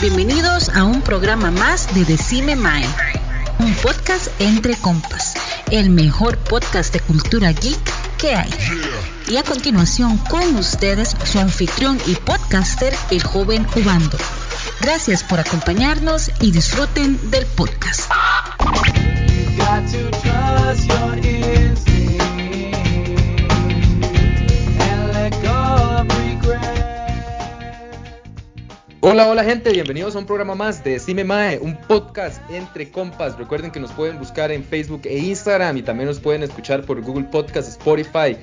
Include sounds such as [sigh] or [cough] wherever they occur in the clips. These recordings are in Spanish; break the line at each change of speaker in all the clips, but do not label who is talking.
Bienvenidos a un programa más de Decime Mae, un podcast entre compas, el mejor podcast de cultura geek que hay. Y a continuación con ustedes su anfitrión y podcaster, el joven Ubando. Gracias por acompañarnos y disfruten del podcast.
Hola, hola gente, bienvenidos a un programa más de Cime Mae, un podcast entre compas. Recuerden que nos pueden buscar en Facebook e Instagram y también nos pueden escuchar por Google Podcast, Spotify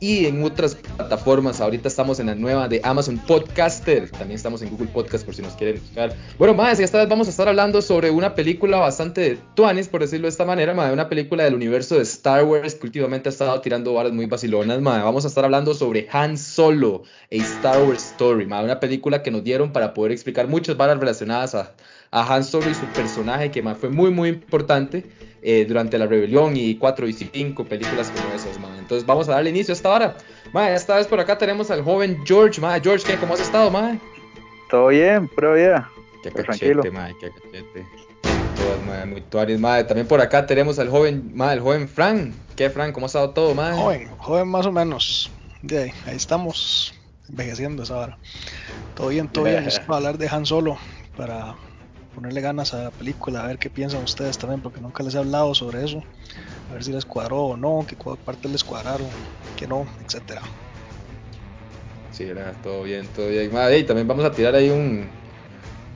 y en otras plataformas. Ahorita estamos en la nueva de Amazon Podcaster. También estamos en Google Podcast por si nos quieren buscar. Bueno, más, esta vez vamos a estar hablando sobre una película bastante de tuanis, por decirlo de esta manera, de una película del universo de Star Wars que últimamente ha estado tirando varas muy vacilonas. Madre. Vamos a estar hablando sobre Han Solo, a Star Wars Story, madre. una película que nos dieron para poder explicar muchas varas relacionadas a, Han Solo y su personaje, que fue muy, muy importante eh, durante la rebelión y 4 y 5 películas como esas, man. Entonces vamos a darle inicio a esta hora. Ma, esta vez por acá tenemos al joven George, ma. George, ¿qué? ¿Cómo has estado, ma?
Todo bien, puro vida.
Qué pues cachete, ma, qué cachete. Todas, muy tuaris, ma. También por acá tenemos al joven, ma, el joven Frank. ¿Qué, Frank? ¿Cómo ha estado todo, ma?
Joven, joven más o menos. De ahí, ahí estamos envejeciendo esa hora. Todo bien, todo bien. Vamos [laughs] a hablar de Han Solo para ponerle ganas a la película, a ver qué piensan ustedes también, porque nunca les he hablado sobre eso, a ver si les cuadró o no, qué partes les cuadraron, que no, etcétera.
Sí, era todo bien, todo bien. y también vamos a tirar ahí un,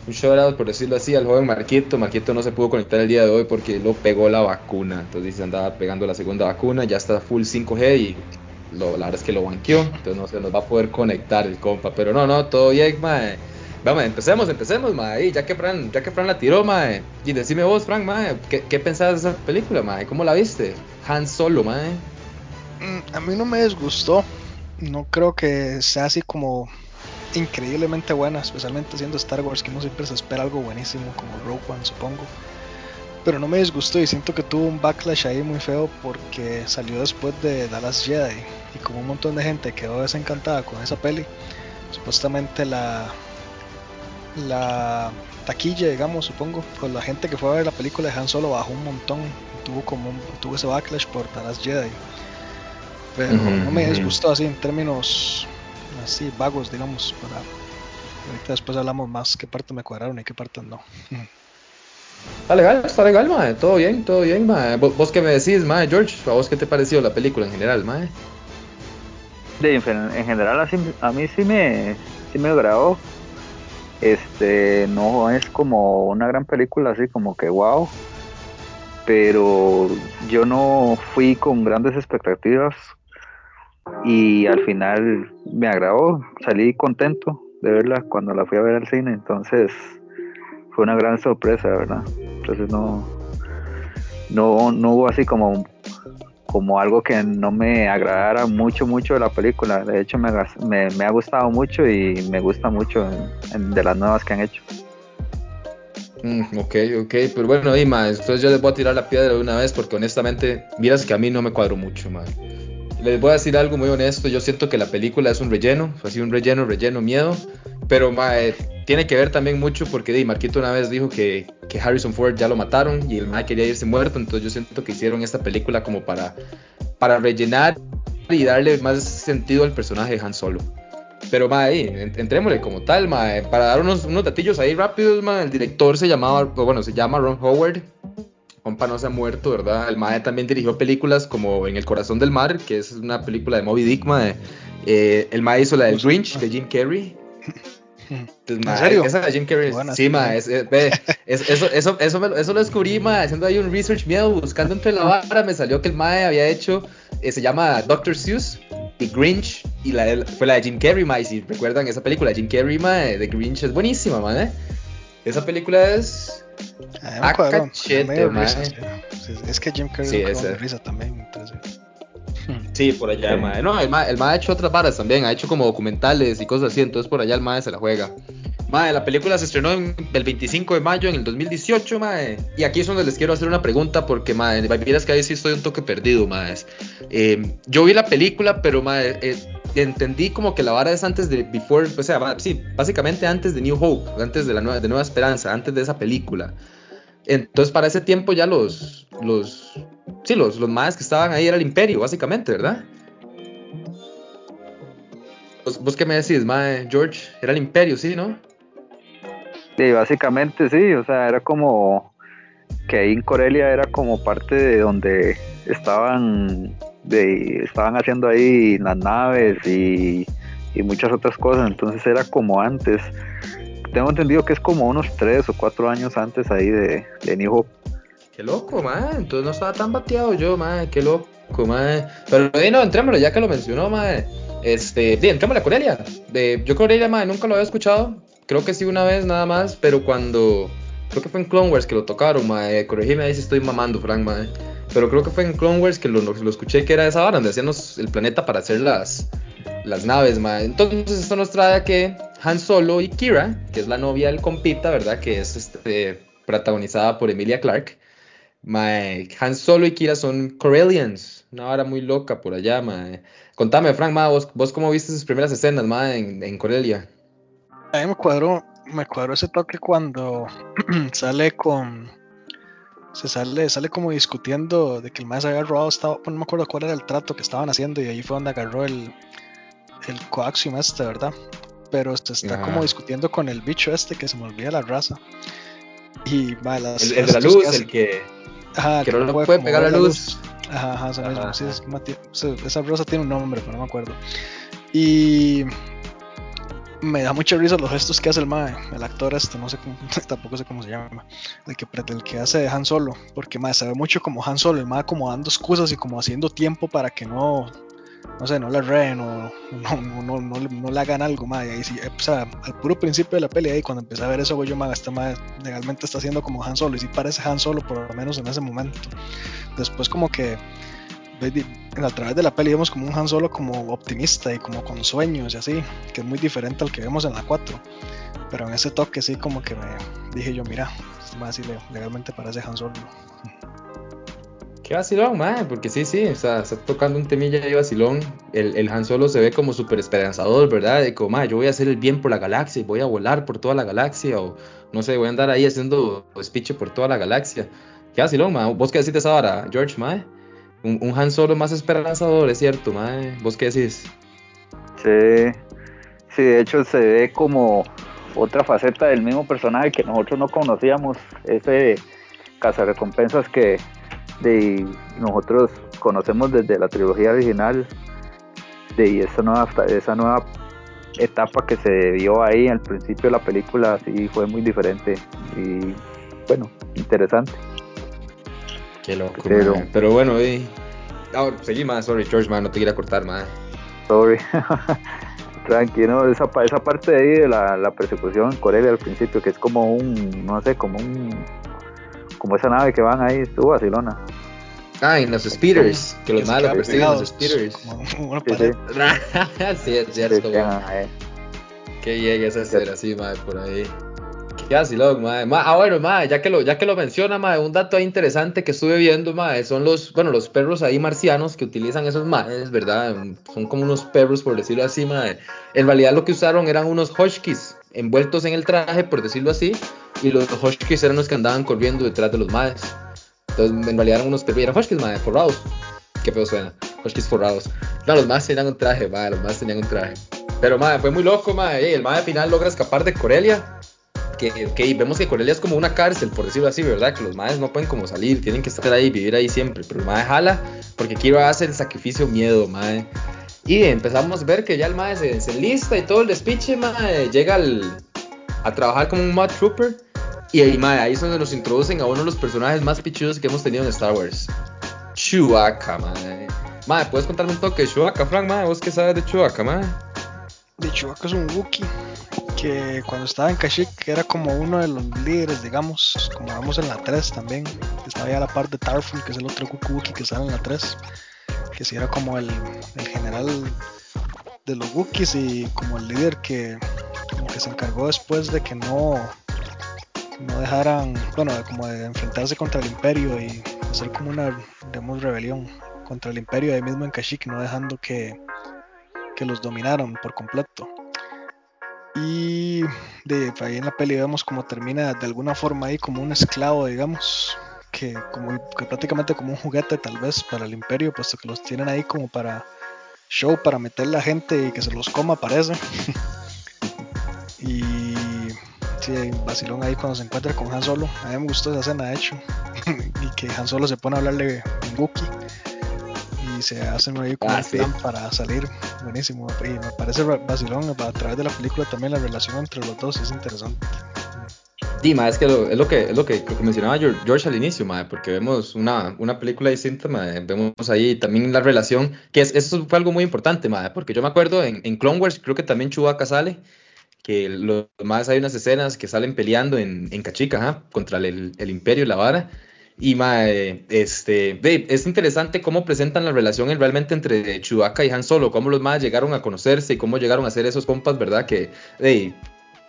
un shout por decirlo así, al joven Marquito. Marquito no se pudo conectar el día de hoy porque lo pegó la vacuna. Entonces dice andaba pegando la segunda vacuna, ya está full 5G y lo, la verdad es que lo banqueó. Entonces no se nos va a poder conectar el compa. Pero no, no, todo bien, mae. Vamos, empecemos, empecemos, mae. Ya que Fran, ya que Fran la tiró, mae. Y decime vos, Frank, mae, ¿qué, qué pensabas de esa película, mae? ¿Cómo la viste? Han Solo, mae.
Mm, a mí no me disgustó. No creo que sea así como increíblemente buena, especialmente siendo Star Wars, que no siempre se espera algo buenísimo, como Rogue One, supongo. Pero no me disgustó y siento que tuvo un backlash ahí muy feo porque salió después de Dallas Jedi y como un montón de gente quedó desencantada con esa peli, supuestamente la la taquilla, digamos, supongo, pues la gente que fue a ver la película de Han Solo bajó un montón, tuvo como tuvo ese backlash por Taras Jedi. Pero no me disgustó así en términos así vagos, digamos, para ahorita después hablamos más qué parte me cuadraron y qué parte no.
Está legal, está legal, mae. Todo bien, todo bien, mae. ¿Vos, qué me decís, mae, George? ¿A vos qué te pareció la película en general, mae?
en general, a mí sí me, sí me agradó. Este, no es como una gran película así como que wow, pero yo no fui con grandes expectativas y al final me agradó, salí contento de verla cuando la fui a ver al cine, entonces fue una gran sorpresa, ¿verdad? Entonces no, no, no hubo así como como algo que no me agradara mucho, mucho de la película. De hecho, me, me, ha gustado mucho y me gusta mucho de las nuevas que han hecho.
Mm, ok, ok, pero bueno, y más, entonces yo les voy a tirar la piedra de una vez porque honestamente, miras que a mí no me cuadro mucho, man. Les voy a decir algo muy honesto, yo siento que la película es un relleno, así un relleno, relleno, miedo, pero tiene que ver también mucho porque di, Marquito una vez dijo que, Harrison Ford ya lo mataron y el quería irse muerto, entonces yo siento que hicieron esta película como para, rellenar y darle más sentido al personaje de Han Solo. Pero mae, entrémosle como tal, mae, para dar unos, unos datillos ahí rápidos, el director se llamaba, bueno, se llama Ron Howard, compa no se ha muerto, ¿verdad? El mae también dirigió películas como En el corazón del mar, que es una película de Moby Dick, mae. Eh, el mae hizo la del Grinch de Jim Carrey.
¿En serio?
Esa de Jim Carrey. sí, ma, es, ve, eso, eso, eso, eso, lo descubrí, ma, haciendo ahí un research miedo, buscando entre la vara, me salió que el mae había hecho, eh, se llama Dr. Seuss, The Grinch, y la, fue la de Jim Carrey, ma, y si recuerdan esa película, Jim Carrey, ma, The Grinch es buenísima, ma, ¿eh? Esa película es...
Ah, cachete, ma. Es que Jim Carrey sí, es risa también, entonces...
Sí, por allá el mae. No, el mae, el ha hecho otras varas también, ha hecho como documentales y cosas así, entonces por allá el mae se la juega. Mae, la película se estrenó el 25 de mayo en el 2018, mae. Y aquí es donde les quiero hacer una pregunta porque, mae, miras que ahí sí estoy un toque perdido, mae. Eh, yo vi la película, pero, mae, eh, entendí como que la vara es antes de Before, o sea, sí, básicamente antes de New Hope, antes de la nueva, de Nueva Esperanza, antes de esa película. Entonces, para ese tiempo ya los, los, sí, los, los más que estaban ahí era el imperio, básicamente, ¿verdad? ¿Vos, qué me decís, mae, George? Era el imperio, ¿sí, no?
Sí, básicamente sí, o sea, era como que ahí en Corelia era como parte de donde estaban de, estaban haciendo ahí las naves y, muchas otras cosas, entonces era como antes. Tengo entendido que es como unos tres o cuatro años antes ahí de, de Hope.
Qué loco, man. Entonces no estaba tan bateado yo, man. Qué loco, man. Pero no, entrémoslo, ya que lo mencionó, man. Este, bien, entrémosle a Corelia. De, yo Corelia, man, nunca lo había escuchado. Creo que sí una vez nada más, pero cuando. Creo que fue en Clone Wars que lo tocaron, man. Corregime ahí si estoy mamando, Frank, man. Pero creo que fue en Clone Wars que lo, escuché que era esa hora, donde hacíamos el planeta para hacer las, naves, man. Entonces esto nos trae a que Han Solo y Kira, que es la novia del compita, ¿verdad? Que es este, protagonizada por Emilia Clarke. My, Han Solo y Kira son Corellians, una hora muy loca por allá, mae. Contame, Frank, ma, vos, vos cómo viste sus primeras escenas, ma, en, en Corelia.
A mí me cuadró, me cuadró ese toque cuando [clears throat] sale con se sale, sale como discutiendo de que el más había robado, estaba, no me acuerdo cuál era el trato que estaban haciendo y ahí fue donde agarró el, el coaxium este, ¿verdad? Pero se está como discutiendo con el bicho este que se me olvida la raza. Y va, las,
el, el de la luz, el que,
ajá,
que, no puede, pegar la luz.
Ajá, ajá, eso mismo. Sí, es, esa rosa tiene un nombre, pero no me acuerdo. Y me da mucha risa los gestos que hace el mae, el actor este, no sé cómo, [laughs] tampoco sé cómo se llama, el que, el que hace de Han Solo, porque mae, se ve mucho como Han Solo, el mae como dando excusas y como haciendo tiempo para que no, no sé, no le reen o [laughs] no, no, no, no, le hagan algo, mae, sí, o sea, al puro principio de la peli ahí, cuando empecé a ver eso, yo, mae, este mae legalmente está haciendo como Han Solo, y sí parece Han Solo, por lo menos en ese momento, después como que a través de la peli vemos como un Han Solo como optimista y como con sueños y así, que es muy diferente al que vemos en la 4. Pero en ese toque sí como que me dije yo, mira, más así legalmente parece Han Solo.
Qué vacilón, man, porque sí, sí, o sea, está tocando un temilla de vacilón. El, el Han Solo se ve como súper esperanzador, ¿verdad? De como, yo voy a hacer el bien por la galaxia voy a volar por toda la galaxia, o no sé, voy a andar ahí haciendo speech por toda la galaxia. Qué vacilón, man. ¿Vos qué decís de esa hora, George, man? Un, Han Solo más esperanzador, es cierto, madre. ¿Vos qué decís?
Sí, sí, de hecho se ve como otra faceta del mismo personaje que nosotros no conocíamos, ese cazarrecompensas que de, nosotros conocemos desde la trilogía original, de esa nueva, esa nueva etapa que se vio ahí al principio de la película, sí fue muy diferente y bueno, interesante.
Qué loco, pero, pero bueno, eh. Ahora, seguí más, sorry George, man, no te quería cortar, man.
Sorry. [laughs] Tranquilo, esa, esa parte de ahí de la, la persecución en Corelia al principio, que es como un, no sé, como un, como esa nave que van ahí, estuvo Barcelona.
Ah, en los speeders, que los malos persiguen los speeders. Como, sí, [laughs] sí. es cierto, sí, Qué llega esa ser así, madre, por ahí. Qué vacilón, madre. Ah, bueno, madre, ya que lo, ya que lo menciona, madre, un dato interesante que estuve viendo, madre, son los, bueno, los perros ahí marcianos que utilizan esos madres, ¿verdad? Son como unos perros, por decirlo así, madre. En realidad lo que usaron eran unos huskies envueltos en el traje, por decirlo así, y los huskies eran los que andaban corriendo detrás de los madres. Entonces, en realidad eran unos perros, eran huskies, madre, forrados. Qué feo suena, huskies forrados. No, los madres tenían un traje, madre, los madres tenían un traje. Pero, madre, fue muy loco, madre. El madre al final logra escapar de Corelia que, vemos que Corelia es como una cárcel, por decirlo así, ¿verdad? Que los madres no pueden como salir, tienen que estar ahí, vivir ahí siempre. Pero el madre jala porque quiero hacer el sacrificio miedo, madre. Y empezamos a ver que ya el madre se, lista y todo el despiche, madre, llega a trabajar como un mod trooper. Y ahí, madre, ahí es donde nos introducen a uno de los personajes más pichudos que hemos tenido en Star Wars. Chewbacca, madre. Madre, ¿puedes contarme un toque de Chewbacca, Frank, madre? ¿Vos qué sabes de Chewbacca, madre?
De es un Wookiee que cuando estaba en Kashyyyk era como uno de los líderes, digamos, como vemos en la 3 también, estaba ya la par de Tarful, que es el otro Wookiee que sale en la 3, que sí era como el, general de los Wookiees y como el líder que, que se encargó después de que no, no dejaran, bueno, como de enfrentarse contra el imperio y hacer como una, digamos, rebelión contra el imperio ahí mismo en Kashyyyk, no dejando que que los dominaron por completo. Y de ahí en la peli vemos como termina de alguna forma ahí como un esclavo, digamos, que como que prácticamente como un juguete tal vez para el imperio, puesto que los tienen ahí como para show, para meter la gente y que se los coma parece. [laughs] y sí, vacilón ahí cuando se encuentra con Han Solo. A mí me gustó esa escena de hecho. [laughs] y que Han Solo se pone a hablarle en Wookiee y se hacen ahí como
Ah,
un
sí.
plan para salir. Buenísimo. Y me parece vacilón a través de la película también la relación entre los dos es interesante.
Dima, es que lo- es lo que, es lo que, que mencionaba Geor- George al inicio, mae, porque vemos una, una película distinta, mae, vemos ahí también la relación, que es, eso fue algo muy importante, mae, porque yo me acuerdo en, en Clone Wars, creo que también Chewbacca sale, que los más hay unas escenas que salen peleando en, en Cachica, ajá, contra el, el Imperio y la vara, y mae, este, ve, es interesante cómo presentan la relación en- realmente entre Chewbacca y Han Solo, cómo los más llegaron a conocerse y cómo llegaron a ser esos compas, ¿verdad? Que, de,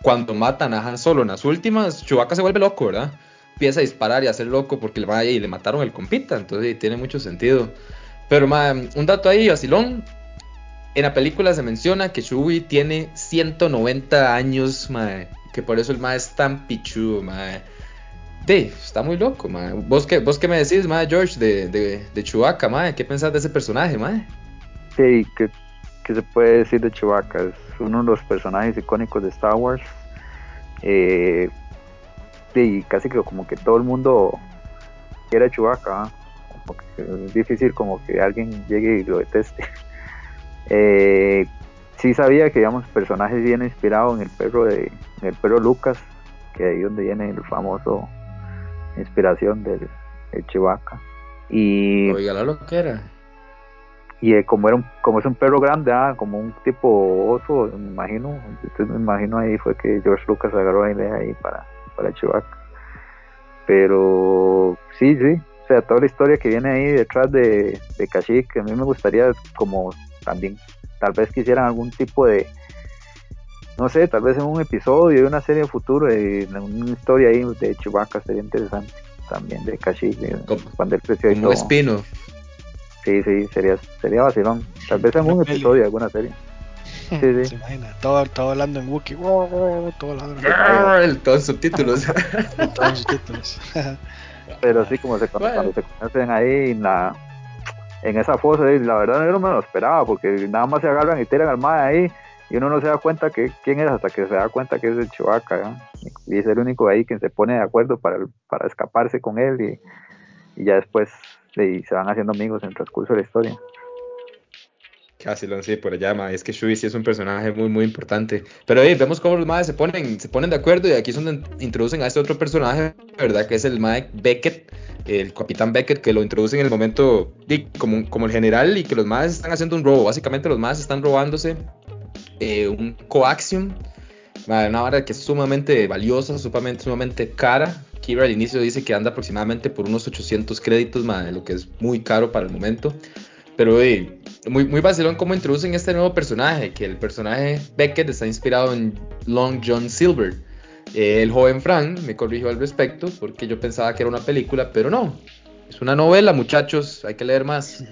cuando matan a Han Solo en las últimas, Chewbacca se vuelve loco, ¿verdad? Empieza a disparar y a hacer loco porque le, vaya y le mataron el compita, entonces tiene mucho sentido. Pero ma, un dato ahí, vacilón. En la película se menciona que Chewie tiene 190 años, ma, que por eso el ma es tan pichudo, ma. De, está muy loco, ma. ¿Vos qué, vos qué me decís, ma, George, de, de, de Chewbacca, ma? ¿Qué pensás de ese personaje, ma?
Sí, ¿qué, qué se puede decir de Chewbacca? Es uno de los personajes icónicos de Star Wars. Eh, casi que como que todo el mundo quiere a Chewbacca. ¿ah? Es difícil como que alguien llegue y lo deteste. [laughs] Eh, sí sabía que digamos el personaje viene inspirado en el perro de en el perro Lucas, que ahí donde viene el famoso inspiración del, del Chewbacca. Y
Oiga, la loquera.
y eh, como era un, como es un perro grande ah, como un tipo oso me imagino entonces me imagino ahí fue que George Lucas agarró la idea ahí para para Chewbacca pero sí sí o sea toda la historia que viene ahí detrás de de Kashyyyk a mí me gustaría como también tal vez quisieran algún tipo de no sé tal vez en un episodio de una serie futuro de una historia ahí de Chewbacca sería interesante también de eh, cuando él creció y
Como espino.
Sí, sí, sería, sería vacilón. Tal vez en
Una
un
peli.
episodio de alguna serie. Sí, [laughs] sí.
Se imagina, todo, todo hablando en Wookiee, wow, wow, todo hablando
El- Todos subtítulos.
todos sus títulos. [laughs] [laughs]
Pero así como se
Bueno.
cuando se conocen ahí en la en esa fosa, y la verdad yo no me lo esperaba, porque nada más se agarran y tiran al mae ahí, y uno no se da cuenta que quién es hasta que se da cuenta que es el Chewbacca, ¿ya? y es el único ahí que se pone de acuerdo para, para escaparse con él, y, y ya después y se van haciendo amigos en el transcurso de la historia.
Casi lo sí, por allá, ma. Es que Shui sí es un personaje muy, muy importante. Pero ahí vemos cómo los madres se ponen, se ponen de acuerdo y aquí es donde introducen a este otro personaje, ¿verdad? Que es el Mike Beckett, el capitán Beckett, que lo introducen en el momento como, como el general y que los madres están haciendo un robo. Básicamente los madres están robándose eh, un coaxium, una vara que es sumamente valiosa, sumamente, sumamente cara. Kira al inicio dice que anda aproximadamente por unos 800 créditos, ma, lo que es muy caro para el momento. Pero eh, muy, muy vacilón cómo introducen este nuevo personaje, que el personaje Beckett está inspirado en Long John Silver. Eh, el joven Frank me corrigió al respecto porque yo pensaba que era una película, pero no. Es una novela, muchachos, hay que leer más.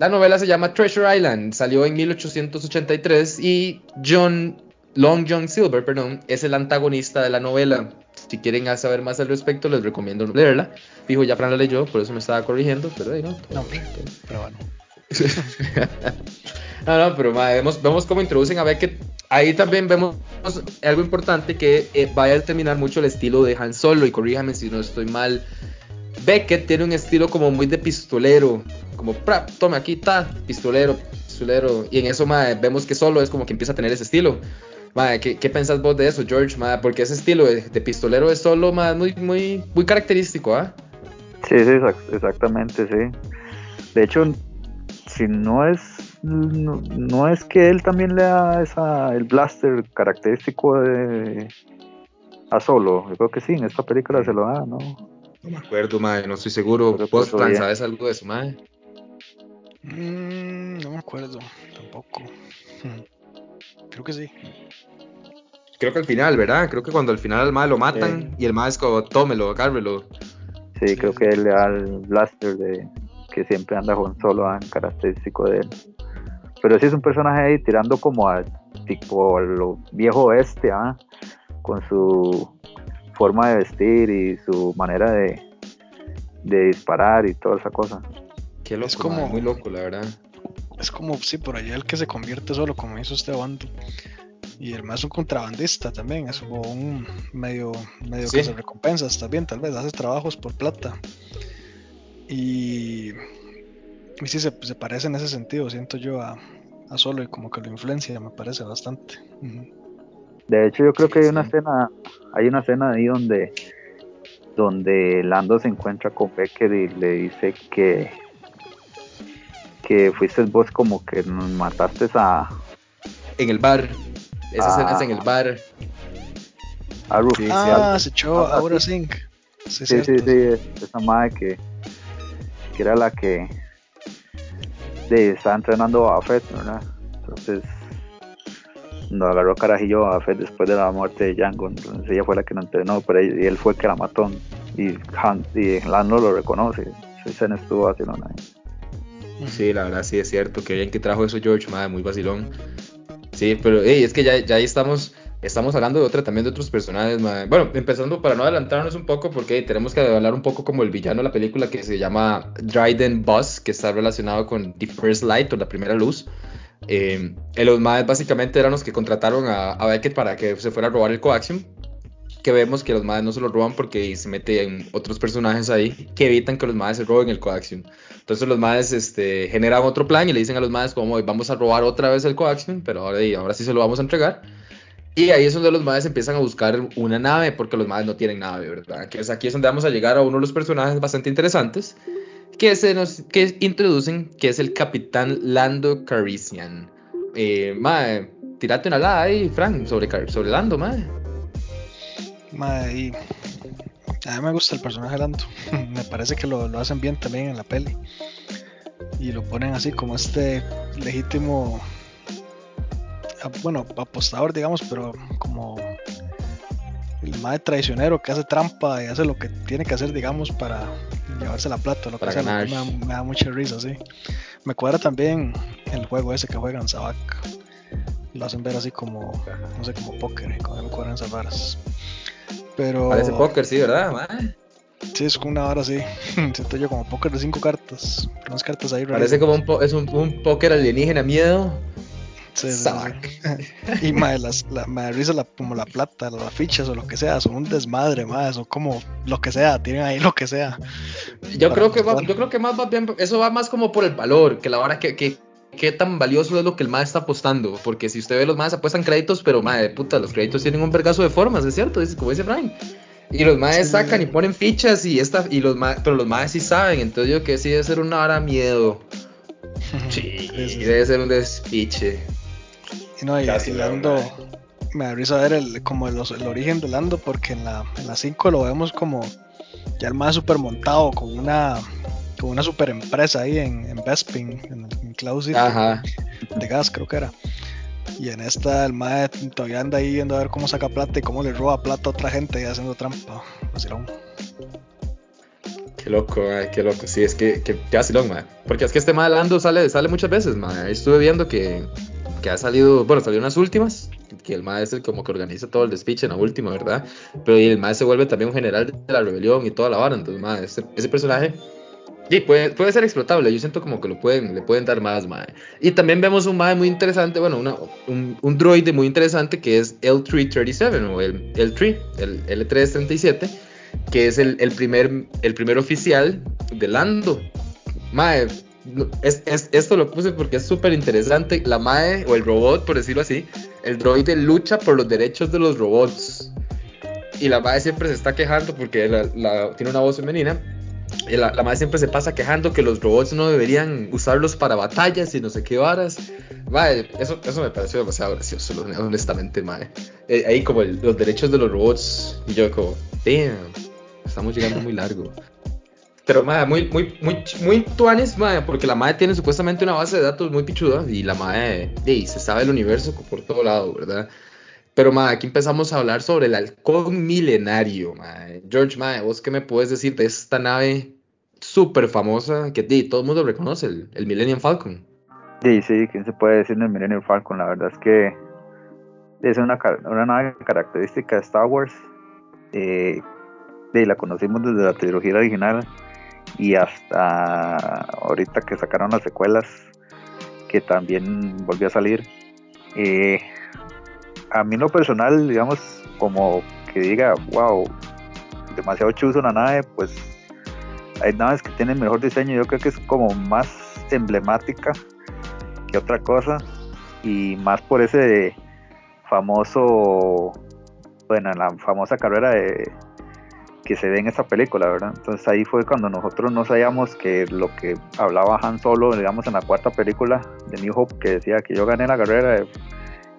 La novela se llama Treasure Island, salió en 1883 y John Long John Silver, perdón, es el antagonista de la novela. Si quieren saber más al respecto, les recomiendo leerla. Fijo, ya Fran la leyó, por eso me estaba corrigiendo, pero ahí no.
No, pero bueno. [laughs]
no, no, pero ma, vemos, vemos cómo introducen a Beckett. Ahí también vemos algo importante que eh, va a determinar mucho el estilo de Han Solo. Y corríjame si no estoy mal. Beckett tiene un estilo como muy de pistolero. Como, pra, tome aquí, ta, pistolero, pistolero. Y en eso ma, vemos que Solo es como que empieza a tener ese estilo. Ma, ¿qué, ¿Qué pensás vos de eso, George? Ma? Porque ese estilo de, de pistolero de Solo ma, muy, muy, muy característico, ¿ah?
Sí, sí, exact- exactamente, sí. De hecho, si no es no, no es que él también le da esa, el blaster característico de a solo, yo creo que sí, en esta película se lo da, ¿no?
No me acuerdo, ma, no estoy seguro. ¿Vos,
pues, bien.
sabes algo de eso, ma?
Mm, no me acuerdo, tampoco. Creo que sí.
Creo que al final, ¿verdad? Creo que cuando al final al ma lo matan
Sí.
y el ma es como, tómelo, agárrelo.
Sí,
Sí,
creo que él le da el blaster de que siempre anda con solo, característico de él. pero sí es un personaje ahí tirando como a tipo lo viejo oeste, ¿ah? con su forma de vestir y su manera de, de disparar y toda esa cosa.
Qué loco,
Es como-
muy loco, la verdad.
Es como, sí, por allá el que se convierte solo, como hizo este bando. Y el más un contrabandista también, es como un medio, medio que se recompensa, está bien, tal vez, hace trabajos por plata. Y, y sí, se, se parece en ese sentido, siento yo a, a Solo y como que lo influencia, me parece bastante.
De hecho, yo creo
Sí,
que hay
sí.
una escena, hay una escena ahí donde, donde Lando se encuentra con Becker y le dice que, que fuiste vos como que nos mataste a,
En el bar. Esa
Ah.
escena es en el bar.
a Rufus.
Sí, sí,
ah, se echó
Ah,
ahora
sí.
Sí,
Sí, esa madre que, que era la que de, estaba entrenando a Fett, ¿verdad? Entonces lo agarró carajillo a Fett después de la muerte de Django, entonces ella fue la que lo entrenó, pero él, y él fue el que la mató y, Han, y Lando lo reconoce, escena estuvo ¿no?
Ujú.
Sí, la verdad sí es cierto. Que bien que trajo eso George, madre, muy vacilón. Sí, pero es que ya, ya ahí estamos, estamos hablando de otra también de otros personajes, madre. Bueno, empezando para no adelantarnos un poco, porque tenemos que hablar un poco como el villano de la película que se llama Dryden Buzz, que está relacionado con The First Light o la primera luz. Eh, eh, los madres básicamente eran los que contrataron a, Beckett para que se fuera a robar el coaxium. Que vemos que los madres no se lo roban porque se meten otros personajes ahí que evitan que los madres se roben el coaxium. Entonces los madres este, generan otro plan y le dicen a los madres como vamos a robar otra vez el coaxium, pero ahora, ahora sí se lo vamos a entregar. Y ahí es donde los madres empiezan a buscar una nave porque los madres no tienen nave, ¿verdad? Que es aquí es donde vamos a llegar a uno de los personajes bastante interesantes que se nos que introducen, que es el capitán Lando Calrissian. Eh, mae, tirate una lada ahí, Frank, sobre, sobre Lando, mae.
Mae, a mí me gusta el personaje Lando. [laughs] me parece que lo, lo hacen bien también en la peli. Y lo ponen así como este legítimo, ah, bueno, apostador, digamos, pero como el más traicionero que hace trampa y hace lo que tiene que hacer, digamos, para llevarse la plata, lo que
Para
sea,
ganar.
me, da, me da mucha risa, sí. Me cuadra también el juego ese que juegan Sabak. Lo hacen ver así como, no sé, como póker, y con él me cuadran esas varas. Pero...
Parece póker, sí, ¿verdad?
Sí, es como una hora así. [laughs] Siento yo como póker de cinco cartas. Unas cartas ahí
Parece como un, po- es un, un póker alienígena miedo.
Sí. [laughs] Y madre, las, la, risa la, como la plata, las fichas o lo que sea, son un desmadre, madre, son como lo que sea, tienen ahí lo que sea.
Yo creo que va- yo creo que más va bien, eso va más como por el valor, que la hora que, que qué tan valioso es lo que el MAE está apostando, porque si usted ve los MAEs apuestan créditos, pero MAE, puta, los créditos tienen un vergazo de formas, es cierto, dice, como dice Brian. Y los MAEs
Sí.
sacan y ponen fichas y esta y los MAEs, pero los MAEs sí saben, entonces yo que sí debe ser una hora miedo. [laughs] Sí,
sí.
debe ser un despiche.
Y no, y,
Casi
y Lando, me da risa ver el, como el, el origen de Lando, porque en la, en la 5 lo vemos como ya el más super montado, con una, con una super empresa ahí en, en Bespin, en, en Cloud City.
Ajá.
de gas, creo que era. Y en esta el mae todavía anda ahí viendo a ver cómo saca plata y cómo le roba plata a otra gente y haciendo trampa. Vacilón.
Qué loco, mae, qué loco. Sí, es que, que, que vacilón, mae. Porque es que este mae Lando sale, sale muchas veces, mae. Estuve viendo que, que ha salido, bueno, salió en las últimas, que el mae es el como que organiza todo el despiche en la última, ¿verdad? Pero el mae se vuelve también un general de la rebelión y toda la vara. Entonces, mae, ese, ese personaje sí, puede, puede ser explotable. Yo siento como que lo pueden, le pueden dar más, mae. Y también vemos un mae muy interesante, bueno, una, un, un droide muy interesante que es L337 o el L3, el L337 que es el, el primer, el primer oficial de Lando. Mae, es, es- esto lo puse porque es súper interesante. La Mae, o el robot, por decirlo así, el droide lucha por los derechos de los robots. Y la Mae siempre se está quejando porque la- la- tiene una voz femenina. Y la, la Mae siempre se pasa quejando que los robots no deberían usarlos para batallas y no sé qué varas. Mae, eso, eso me pareció demasiado gracioso, honestamente, Mae. Eh, ahí como el- los derechos de los robots. Y yo como, damn, estamos llegando muy largo. Pero, madre, muy, muy, muy, muy tuanes, madre, porque la madre tiene supuestamente una base de datos muy pichuda y la madre, ey, se sabe el universo por todo lado, ¿verdad? Pero, madre, aquí empezamos a hablar sobre el halcón milenario, madre. George, madre, ¿vos qué me puedes decir de esta nave súper famosa que todo el mundo reconoce, el, el Millennium Falcon?
Sí, sí, ¿quién se puede decir del Millennium Falcon? La verdad es que es una, una nave característica de Star Wars. Eh, la conocimos desde la trilogía original y hasta ahorita que sacaron las secuelas, que también volvió a salir. Eh, a mí lo personal, digamos, como que diga, wow, demasiado chuzo la nave, pues hay naves que tienen mejor diseño, yo creo que es como más emblemática que otra cosa y más por ese famoso, bueno, la famosa carrera de, que se ve en esa película, ¿verdad? Entonces ahí fue cuando nosotros no sabíamos que lo que hablaba Han Solo, digamos, en la cuarta película de New Hope, que decía que yo gané la carrera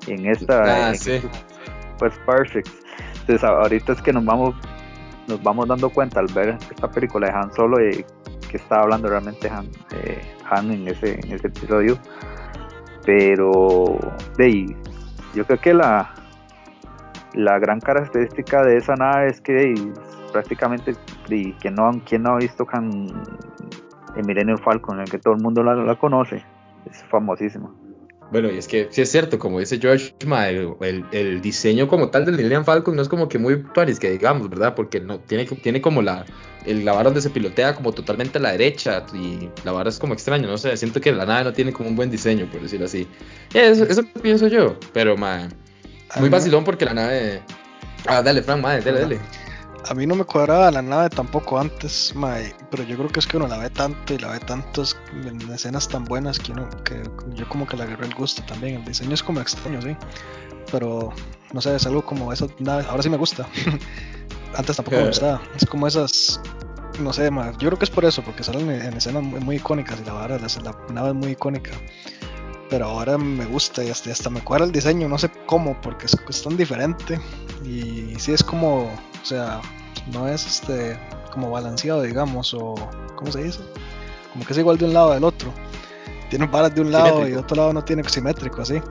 en esta,
ah, sí.
pues perfect. Entonces ahorita es que nos vamos nos vamos dando cuenta al ver esta película de Han Solo y que estaba hablando realmente Han, eh, Han en, ese, en ese episodio. Pero de yo creo que la, la gran característica de esa nave es que prácticamente y que no, quien no ha visto Han, el Millennium Falcon, en el que todo el mundo la, la conoce, es famosísimo.
Bueno, y es que sí es cierto, como dice George, el, el, diseño como tal del Millennium Falcon no es como que muy Paris, que digamos, ¿verdad? Porque no tiene, tiene como la, el, la donde se pilotea como totalmente a la derecha y la barra es como extraño, no sé, siento que la nave no tiene como un buen diseño, por decirlo así. Eso, eso pienso yo, pero ma, muy vacilón porque la nave... Ah, dale, Frank, madre, dale, dale.
A mí no me cuadraba la nave tampoco antes, pero yo creo que es que uno la ve tanto y la ve tantos en escenas tan buenas que, uno, que yo como que le agarré el gusto también. El diseño es como extraño, sí, pero no sé, es algo como esas naves. Ahora sí me gusta. [laughs] antes tampoco me gustaba. Es como esas, no sé, yo creo que es por eso, porque salen en, escenas muy, icónicas y la, vara, la, la nave es muy icónica pero ahora me gusta y hasta, hasta me cuadra el diseño, no sé cómo, porque es, es, tan diferente y sí es como, o sea, no es este como balanceado, digamos, o ¿cómo se dice? Como que es igual de un lado del otro. Tiene varas de un lado y otro lado no tiene simétrico, así.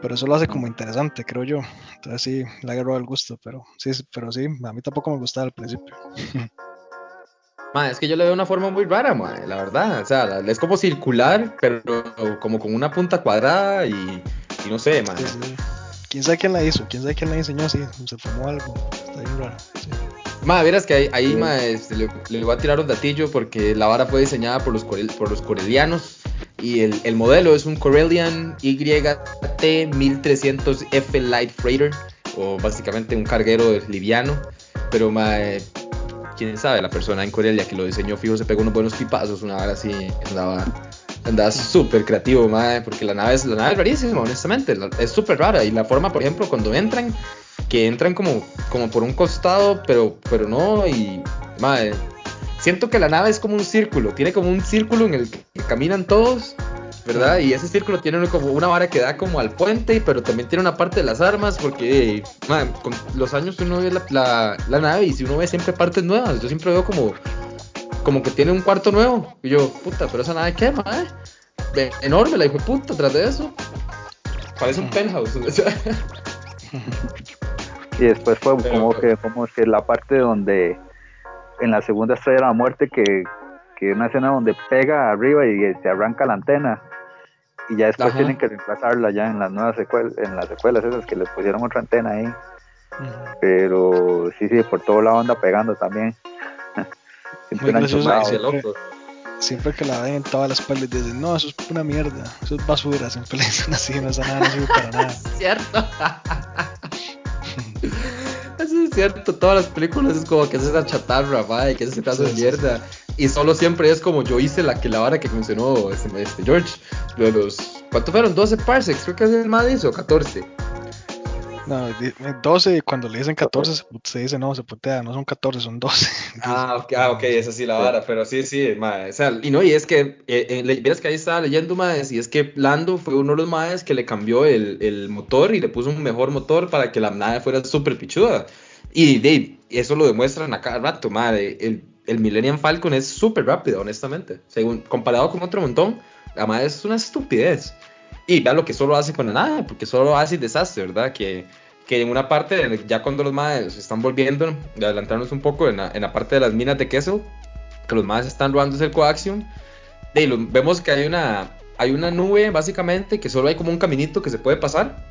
Pero eso lo hace como interesante, creo yo. Entonces sí, le agarró el gusto, pero sí, pero sí, a mí tampoco me gustaba al principio. [laughs]
es que yo le veo una forma muy rara, la verdad. O sea, es como circular, pero como con una punta cuadrada y, no sé, man.
¿Quién sabe quién la hizo? ¿Quién sabe quién la diseñó así? Se formó algo. Está bien raro.
Ma, verás que ahí, este, le, voy a tirar un datillo porque la vara fue diseñada por los, por los corelianos y el, el, modelo es un Corellian YT 1300F Light Freighter o básicamente un carguero liviano. Pero ma, quién sabe, la persona en Corelia que lo diseñó fijo se pegó unos buenos pipazos, una hora así, andaba andaba súper creativo, madre, porque la nave es la nave es rarísima, honestamente, es súper rara y la forma, por ejemplo, cuando entran, que entran como, como por un costado, pero, pero no, y madre, siento que la nave es como un círculo, tiene como un círculo en el que caminan todos ¿verdad? Y ese círculo tiene como una vara que da como al puente, pero también tiene una parte de las armas, porque con los años uno ve la, nave y si uno ve siempre partes nuevas, yo siempre veo como, como que tiene un cuarto nuevo. Y yo, puta, pero esa nave qué, madre. Enorme la hijo de puta, tras de eso. Parece un penthouse.
y después fue como que, como que la parte donde en la segunda estrella de la muerte que, que una escena donde pega arriba y se arranca la antena y ya después tienen que reemplazarla ya en las nuevas secuelas, en las secuelas esas que les pusieron otra antena ahí. Pero sí, sí, por toda la onda pegando también. [laughs]
siempre, siempre, que la ven en todas las pelis dicen, no, eso es una mierda, eso es basura, siempre le dicen así, no es nada, no sirve para nada. [laughs]
Cierto. Eso es cierto, todas las películas es como que es esa chatarra, va, y que es ese pedazo de mierda. Y solo siempre es como yo hice la que la vara que mencionó este, este George. Lo de los. ¿Cuánto fueron? 12 parsecs, creo que es el más o 14.
No, 12 y cuando le dicen 14 se, dice no, se putea, no son 14, son 12. [laughs]
Ah, ok, ah, okay es así la vara, pero sí, sí, madre, o sea, y no, y es que, eh, eh que ahí estaba leyendo, madre, y es que Lando fue uno de los madres que le cambió el, el, motor y le puso un mejor motor para que la nave fuera súper pichuda. Y Dave, eso lo demuestran a cada rato, madre, el el Millennium Falcon es súper rápido, honestamente. Según, comparado con otro montón, además es una estupidez. Y vea lo que solo hace con la nave, porque solo hace desastre, ¿verdad? Que, en una parte, ya cuando los maes están volviendo, adelantarnos un poco en la, parte de las minas de queso, que los maes están robando el coaxium, vemos que hay una, hay una nube básicamente que solo hay como un caminito que se puede pasar,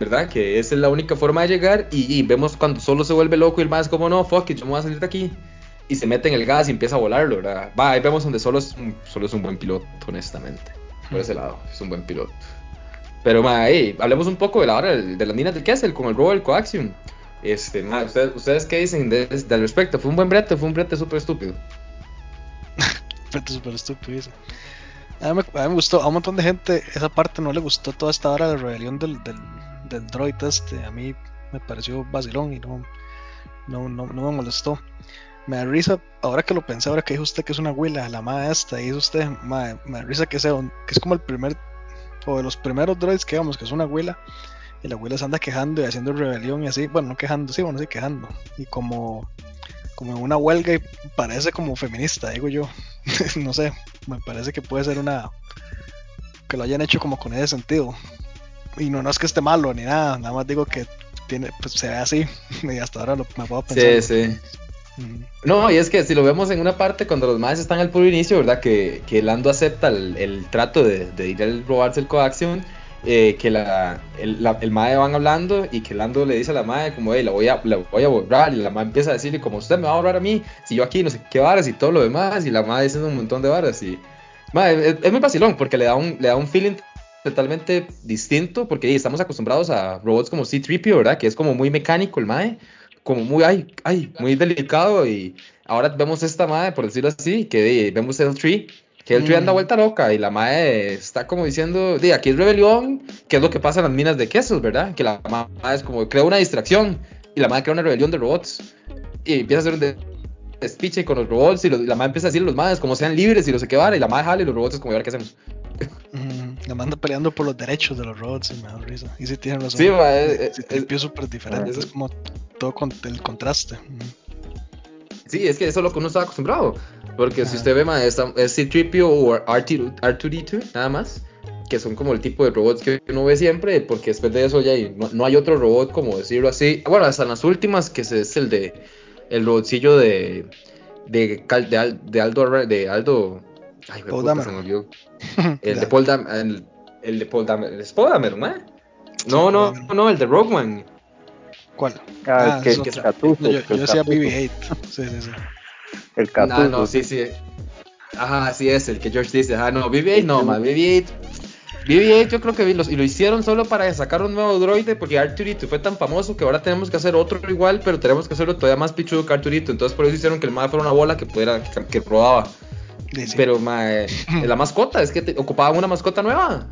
¿verdad? Que esa es la única forma de llegar y, vemos cuando solo se vuelve loco y el más como no, fuck it, yo me voy a salir de aquí. Y se mete en el gas y empieza a volarlo, ¿verdad? Va, ahí vemos donde solo es un, solo es un buen piloto, honestamente. Por ese lado, es un buen piloto. Pero, ma, hablemos un poco de la hora de, las minas del Kessel con el robo del Coaxium. Este, ma, ¿ustedes, ¿ustedes qué dicen del respecto? ¿Fue un buen brete fue un brete súper estúpido? [laughs]
brete súper estúpido, A mí, me, gustó, a un montón de gente esa parte no le gustó toda esta hora de rebelión del, del, del droid este. A mí me pareció vacilón y no, no, no, no me molestó. Me da risa, ahora que lo pensé, ahora que dijo usted que es una huila, la madre esta, dice usted, me da risa que, sea, que es como el primer, o de los primeros droids que vamos, que es una huila, y la huila se anda quejando y haciendo rebelión y así, bueno, no quejando, sí, bueno, sí, quejando, y como, como en una huelga y parece como feminista, digo yo, [laughs] no sé, me parece que puede ser una, que lo hayan hecho como con ese sentido, y no, no es que esté malo ni nada, nada más digo que tiene, pues se ve así, [laughs] y hasta ahora lo, me puedo pensar.
Sí, sí. No, y es que si lo vemos en una parte cuando los maes están al puro inicio, ¿verdad? Que, que Lando acepta el, trato de, ir a robarse el coaxium, eh, que la, el, mae van hablando y que Lando le dice a la mae como, hey, la voy a, la voy a borrar, y la mae empieza a decirle como, usted me va a borrar a mí, si yo aquí no sé qué varas y todo lo demás, y la mae dice un montón de varas, y... Mae, es, muy vacilón porque le da un, le da un feeling totalmente distinto, porque estamos acostumbrados a robots como C-3PO, ¿verdad? Que es como muy mecánico el mae, como muy, ay, ay, muy delicado y ahora vemos esta madre, por decirlo así, que vemos el tree, que el tree anda mm. vuelta loca y la madre está como diciendo, de aquí es rebelión, que es lo que pasa en las minas de quesos, ¿verdad? Que la madre es como, crea una distracción y la madre crea una rebelión de robots y empieza a hacer un despiche con los robots y, la madre empieza a decir a los madres como sean libres y no sé qué y la madre jale y los robots es como, ¿ahora qué hacemos?
La manda peleando por los derechos de los robots y me da risa. Y si tienen razón.
Sí, es,
es, súper diferente. Es como todo con el contraste.
Sí, es que eso es lo que uno está acostumbrado. Porque si usted ve, ma, es, C-3PO o R2D2, nada más. Que son como el tipo de robots que uno ve siempre. Porque después de eso ya no, hay otro robot, como decirlo así. Bueno, hasta en las últimas, que es el de. El robotcillo de. De, de, de Aldo. De Aldo. Ay, Paul puta, se me olvidó. [laughs] El de Paul Dameron. El, el, de Paul Dameron. ¿Es Paul Dameron, ¿eh? No, no, no, el de Rogue One.
¿Cuál?
Ah, ah que, es que es Catuso,
yo, yo decía BB-8. [laughs] Sí, sí, sí.
El Catuso.
No, no, sí, sí. Ajá, sí es el que George dice. Ajá, no, BB-8 no, más BB-8. BB-8 yo creo que lo, y lo hicieron solo para sacar un nuevo droide porque Arturito fue tan famoso que ahora tenemos que hacer otro igual, pero tenemos que hacerlo todavía más pichudo que Arturito. Entonces por eso hicieron que el MAE fuera una bola que pudiera, que, que rodaba. Pero mae, la mascota, es que te, ocupaban una mascota nueva.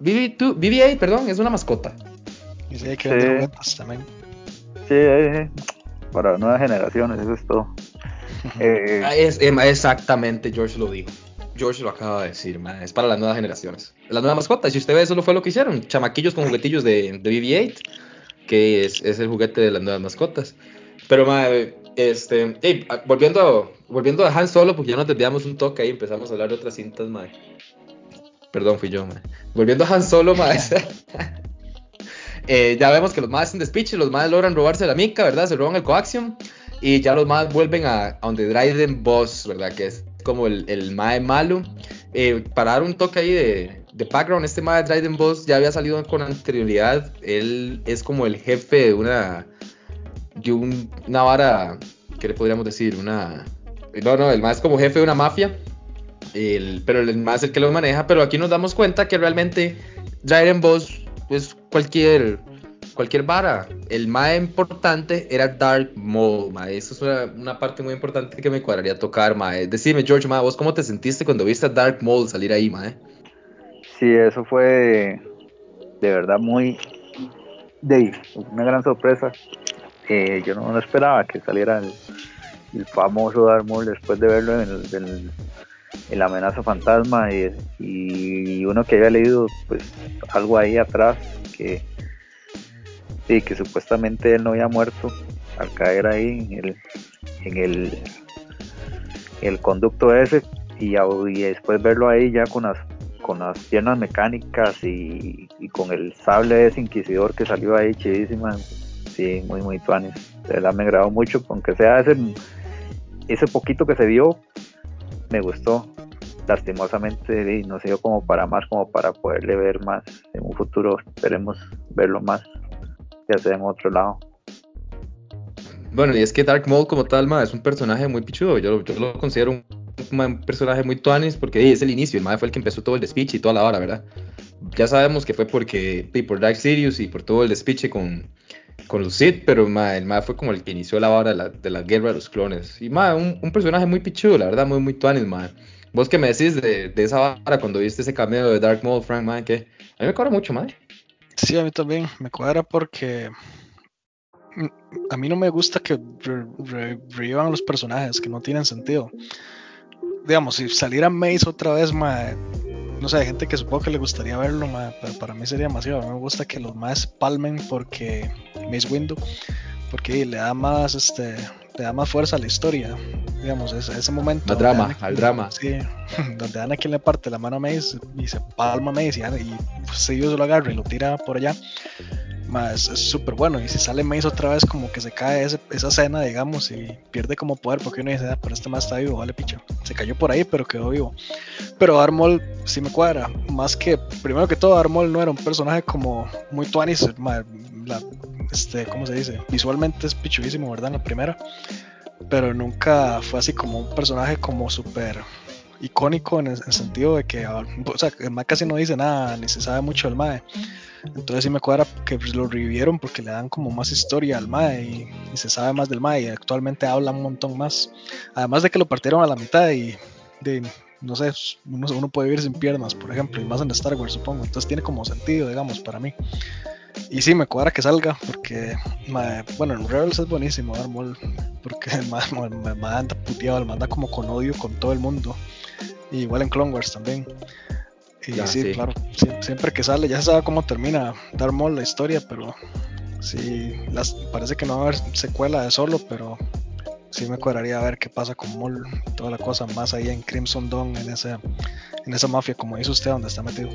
BB-8, perdón, es una mascota.
Y sí, hay que vender sí. también.
Sí, para nuevas generaciones, eso es todo. [laughs]
eh, ah, es, exactamente, George lo dijo. George lo acaba de decir, man, es para las nuevas generaciones. Las nuevas mascotas, si usted ve, eso lo fue lo que hicieron. Chamaquillos con juguetillos de, de BB-8, que es, es, el juguete de las nuevas mascotas. Pero, man, este, hey, volviendo, a Han Solo, porque ya nos desviamos un toque ahí, empezamos a hablar de otras cintas, man. Perdón, fui yo, man. Volviendo a Han Solo, man. [laughs] Eh, ya vemos que los más hacen despiche, los más logran robarse la mica, ¿verdad? Se roban el coaxium y ya los más vuelven a, donde Dryden Boss, ¿verdad? Que es como el, el mae malo. Eh, para dar un toque ahí de, de background, este mae Dryden Boss ya había salido con anterioridad. Él es como el jefe de una, una vara, ¿qué le podríamos decir? Una... No, no, el más es como jefe de una mafia. El, pero el más es el que lo maneja. Pero aquí nos damos cuenta que realmente Dryden Boss pues cualquier cualquier vara. El más importante era Dark ma. Eso es una, parte muy importante que me cuadraría tocar, ma. Decime, George, ma, ¿vos cómo te sentiste cuando viste a Dark Maul salir ahí, ma?
Sí, eso fue de verdad muy... Una gran sorpresa. Eh, yo no, esperaba que saliera el, famoso Maul después de verlo en el, amenaza fantasma y, uno que había leído pues algo ahí atrás que sí, que supuestamente él no había muerto al caer ahí en el en el, conducto ese y, después verlo ahí ya con las con las piernas mecánicas y, con el sable de ese inquisidor que salió ahí chidísima sí muy muy de verdad me agradó mucho aunque sea ese ese poquito que se vio me gustó. lastimosamente no se dio como para más, como para poderle ver más en un futuro. Esperemos verlo más, ya sea en otro lado.
Bueno, y es que Dark Maul como tal, ma, es un personaje muy pichudo. Yo, yo lo considero un, un, personaje muy tuanis porque es el inicio. El ma fue el que empezó todo el despiche y toda la hora, ¿verdad? Ya sabemos que fue porque por Dark Sirius y por todo el despiche con, con los Sith, pero ma, el ma fue como el que inició la hora de la, guerra de los clones. Y ma, un, un personaje muy pichudo, la verdad, muy, muy tuanis, ma. Vos que me decís de, de esa vara cuando viste ese cameo de Dark Maul, Frank, ma, que a mí me cuadra mucho, ma.
Sí, a mí también me cuadra porque a mí no me gusta que revivan los personajes que no tienen sentido. Digamos, si saliera Mace otra vez, no sé, hay gente que supongo que le gustaría verlo, pero para mí sería demasiado. A mí me gusta que los más palmen porque Mace Windu, porque le da más, este, le da más fuerza a la historia. Digamos, ese, ese momento.
Al drama, al drama.
Sí, [laughs] donde Anakin le parte la mano a Mace y se palma a Mace y, y pues, ellos lo agarra y lo tira por allá es súper bueno. Y si sale Mace otra vez, como que se cae esa escena, digamos, y pierde como poder, porque uno dice, ah, pero este más está vivo, vale, picha. Se cayó por ahí, pero quedó vivo. Pero Armol sí me cuadra. Más que, primero que todo, Armol no era un personaje como muy tuanis, este, ¿cómo se dice? Visualmente es pichudísimo, ¿verdad? En la primera. Pero nunca fue así como un personaje como súper icónico en el, sentido de que, o sea, el Mae casi no dice nada, ni se sabe mucho del Mae. Entonces sí me cuadra que pues, lo revivieron porque le dan como más historia al Mae y, se sabe más del Mae y actualmente habla un montón más. Además de que lo partieron a la mitad y de, no sé, uno, uno puede vivir sin piernas, por ejemplo, y más en Star Wars supongo. Entonces tiene como sentido, digamos, para mí. Y sí, me cuadra que salga, porque, bueno, en Rebels es buenísimo, Armol, porque [laughs] me, manda puteado, me manda como con odio con todo el mundo. Y igual en Clone Wars también. Y sí, claro, siempre que sale, ya se sabe cómo termina Darth Maul la historia, pero sí, las, parece que no va a haber secuela de solo, pero sí me cuadraría a ver qué pasa con Maul toda la cosa más ahí en Crimson Dawn, en esa, en esa mafia, como dice usted, donde está metido.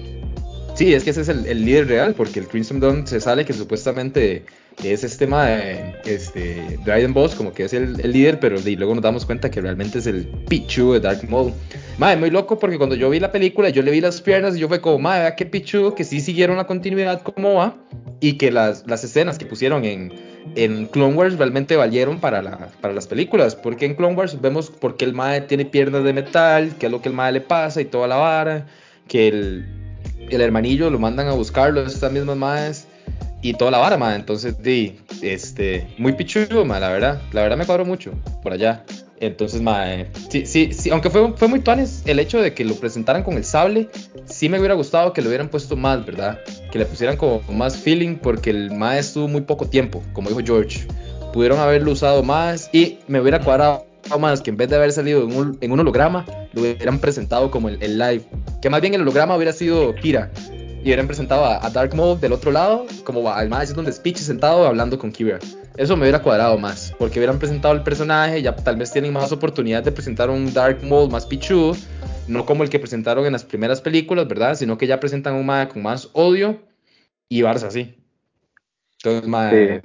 Sí, es que ese es el, líder real, porque el Crimson Dawn se sale que supuestamente es este tema de este, Dryden Boss, como que es el, líder, pero y luego nos damos cuenta que realmente es el Pichu de Dark Maul. Madre, muy loco porque cuando yo vi la película, yo le vi las piernas y yo fue como, madre, qué Pichu, que sí siguieron la continuidad como va, y que las, las escenas que pusieron en, en Clone Wars realmente valieron para, la, para las películas, porque en Clone Wars vemos por qué el Mae tiene piernas de metal, qué es lo que el Mae le pasa y toda la vara, que el, el hermanillo lo mandan a buscarlo, estas mismas Maes y toda la vara, ma. Entonces, di, este, muy pichudo, ma, la verdad. La verdad me cuadro mucho por allá. Entonces, ma, eh, sí, sí, sí, aunque fue, fue muy tuanes el hecho de que lo presentaran con el sable, sí me hubiera gustado que lo hubieran puesto más, ¿verdad? Que le pusieran como más feeling porque el ma estuvo muy poco tiempo, como dijo George. Pudieron haberlo usado más y me hubiera cuadrado más que en vez de haber salido en un, en un holograma, lo hubieran presentado como el, el, live. Que más bien el holograma hubiera sido Kira y hubieran presentado a, Dark Maul del otro lado, como además haciendo un speech sentado hablando con Kira. Eso me hubiera cuadrado más, porque hubieran presentado el personaje, ya tal vez tienen más oportunidad de presentar un Dark Maul más pichudo, no como el que presentaron en las primeras películas, ¿verdad? Sino que ya presentan un mae con más odio y Barça así. Entonces, mae,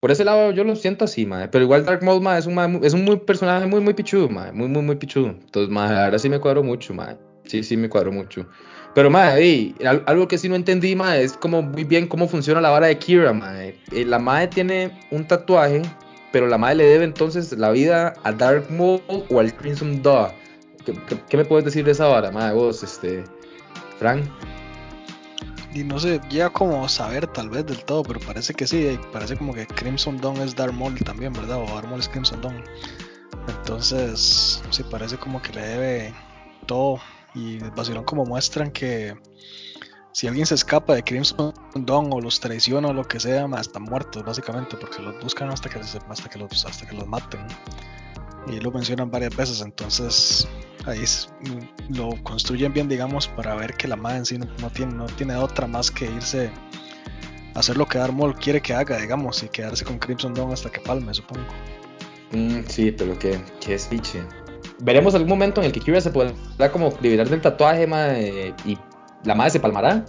por ese lado yo lo siento así, mae. Pero igual Dark Maul, mae, es un, es un muy personaje muy, muy pichudo, mae. Muy, muy, muy pichudo. Entonces, mae, ahora sí me cuadro mucho, mae. Sí, sí me cuadro mucho. Pero, madre, algo que sí no entendí, madre, es como muy bien cómo funciona la vara de Kira, madre. Eh, la madre tiene un tatuaje, pero la madre le debe entonces la vida a Dark Maul o al Crimson Dawn. ¿Qué, me puedes decir de esa vara, madre, vos, este, Frank?
Y no sé, ya como saber tal vez del todo, pero parece que sí, parece como que Crimson Dawn es Dark Maul también, ¿verdad? O Dark Maul es Crimson Dawn. Entonces, sí, parece como que le debe todo y vacilón como muestran que si alguien se escapa de Crimson Dawn o los traiciona o lo que sea, están muertos básicamente porque los buscan hasta que, hasta que, los, hasta que los maten. Y lo mencionan varias veces, entonces ahí lo construyen bien, digamos, para ver que la madre en sí no, tiene, no tiene otra más que irse a hacer lo que Darmol quiere que haga, digamos, y quedarse con Crimson Dawn hasta que palme, supongo.
Mm, sí, pero que, que es veremos algún momento en el que Kira se podrá como liberar del tatuaje, y la madre se palmará.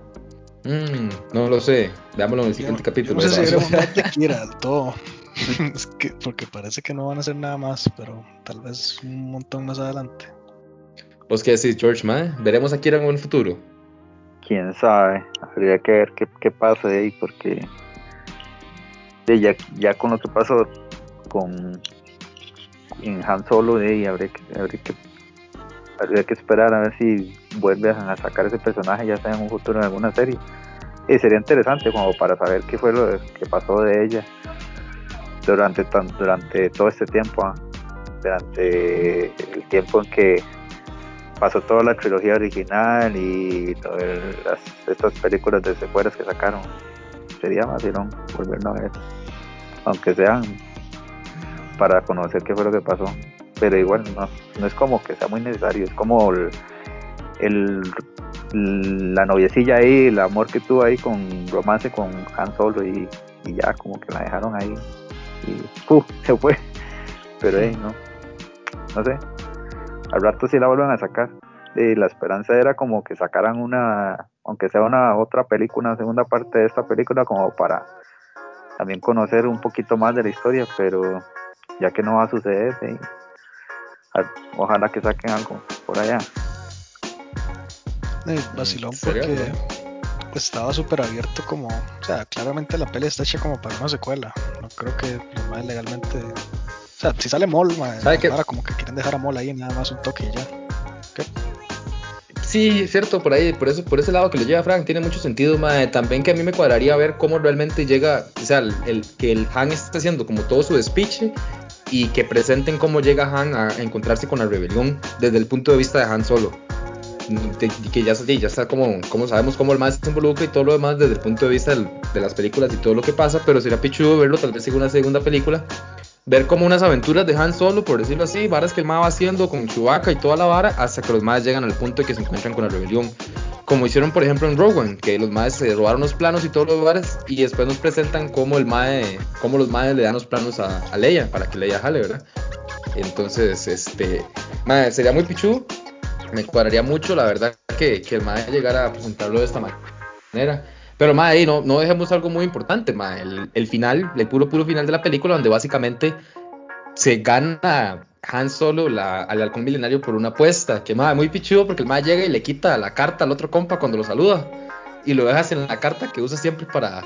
Mm, no lo sé, veámoslo en el siguiente capítulo.
no sé si veremos de [laughs] Kira todo. [laughs] porque parece que no van a hacer nada más, pero tal vez un montón más adelante.
¿Vos qué decís, George, mae? ¿Veremos a Kira en un futuro?
Quién sabe, habría que ver qué, qué pasa ahí, porque ya, ya con lo que pasó con en Han Solo, de ahí habría que, habría que habría que esperar a ver si vuelve a sacar ese personaje ya sea en un futuro en alguna serie. Y sería interesante como para saber qué fue lo que pasó de ella durante tan, durante todo este tiempo, ¿ah? durante el tiempo en que pasó toda la trilogía original y todas las, estas películas de secuelas que sacaron. Sería más no volverlo a ver, aunque sean para conocer qué fue lo que pasó. Pero igual no, no es como que sea muy necesario, es como el, el la noviecilla ahí, el amor que tuvo ahí con romance con Han Solo y, y ya como que la dejaron ahí y ¡puf! se fue. Pero ahí no, no sé, al rato sí la vuelven a sacar. Y la esperanza era como que sacaran una, aunque sea una otra película, una segunda parte de esta película, como para también conocer un poquito más de la historia, pero ya que no va a suceder, ojalá que saquen algo por allá.
Eh, vacilón porque pues, estaba súper abierto como, o sea, claramente la peli está hecha como para una secuela. No creo que más legalmente o sea, si sale Mol, ahora como que quieren dejar a Mol ahí nada más un toque y ya.
Sí, es cierto, por ahí, por eso, por ese lado que lo lleva Frank, tiene mucho sentido, También que a mí me cuadraría ver cómo realmente llega, o sea, el, que el Han está haciendo como todo su speech y que presenten cómo llega Han a, encontrarse con la rebelión desde el punto de vista de Han solo. Y que ya, ya está como, como sabemos cómo el más se involucra y todo lo demás desde el punto de vista de las películas y todo lo que pasa, pero sería pichudo verlo tal vez en una segunda película ver como unas aventuras de Han Solo, por decirlo así, varas que el MA va haciendo con Chewbacca y toda la vara, hasta que los más llegan al punto de que se encuentran con la rebelión. Como hicieron, por ejemplo, en Rogue que los más se robaron los planos y todos los varas, y después nos presentan cómo, el mae, cómo los madres le dan los planos a, Leia, para que Leia jale, ¿verdad? Entonces, este, sería muy pichu, me cuadraría mucho, la verdad, que, que el mae llegara a presentarlo de esta manera. Pero, ma, ahí no, no dejemos algo muy importante, ma. El, el, final, el puro, puro final de la película, donde básicamente se gana Han Solo la, al halcón milenario por una apuesta. Que, ma, muy pichudo porque el ma llega y le quita la carta al otro compa cuando lo saluda. Y lo dejas en la carta que usa siempre para,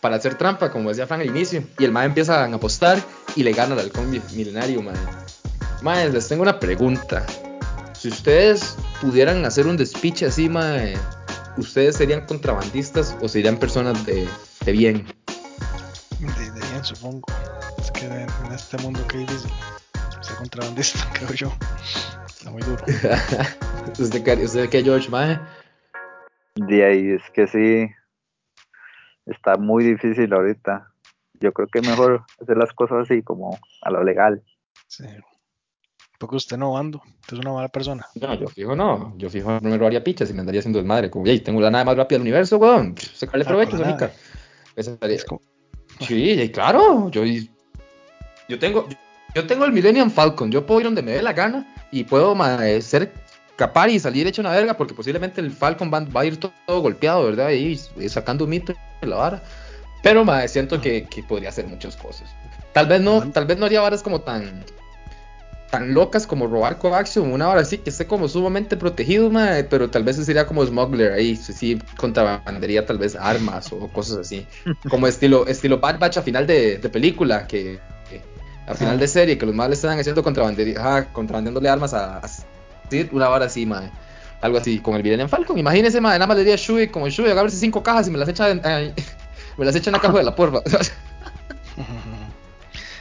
para hacer trampa, como decía Frank al inicio. Y el ma empieza a apostar y le gana al halcón milenario, ma. Ma, les tengo una pregunta. Si ustedes pudieran hacer un despiche así, ma ¿ustedes serían contrabandistas o serían personas de, de bien?
De, bien, supongo. Es que en, este mundo que difícil ser contrabandista, [laughs] creo yo. Está muy duro. [laughs]
¿Usted, ¿Usted qué, George, mae?
De ahí es que sí. Está muy difícil ahorita. Yo creo que es mejor hacer las cosas así, como a lo legal. Sí
porque usted no ando, usted es una mala persona.
No, yo fijo no, yo fijo no me robaría pichas y me andaría haciendo desmadre, como, hey, tengo la nave más rápida del universo, weón, sacarle ah, provecho, Sónica. Como... Sí, claro, yo, yo tengo, yo tengo el Millennium Falcon, yo puedo ir donde me dé la gana y puedo ser capaz y salir hecho una verga porque posiblemente el Falcon va, a ir todo, golpeado, ¿verdad? Y, sacando un mito en la vara. Pero madre, siento que, que podría hacer muchas cosas. Tal vez no, tal vez no haría varas como tan tan locas como robar coaxium, una hora así que esté como sumamente protegido, pero tal vez sería como smuggler ahí, sí, contrabandería tal vez armas o cosas así, [laughs] como estilo estilo Bad Batch a final de, película, que, a final de serie, que los males están haciendo contrabandería, contrabandeándole armas a, a una hora así, madre. Algo así, con el en Falcon. Imagínese, madre, nada más le diría a Shui, como Shui, agarrese cinco cajas y me las echa en, [laughs] me las echa en la caja de la porfa. [laughs]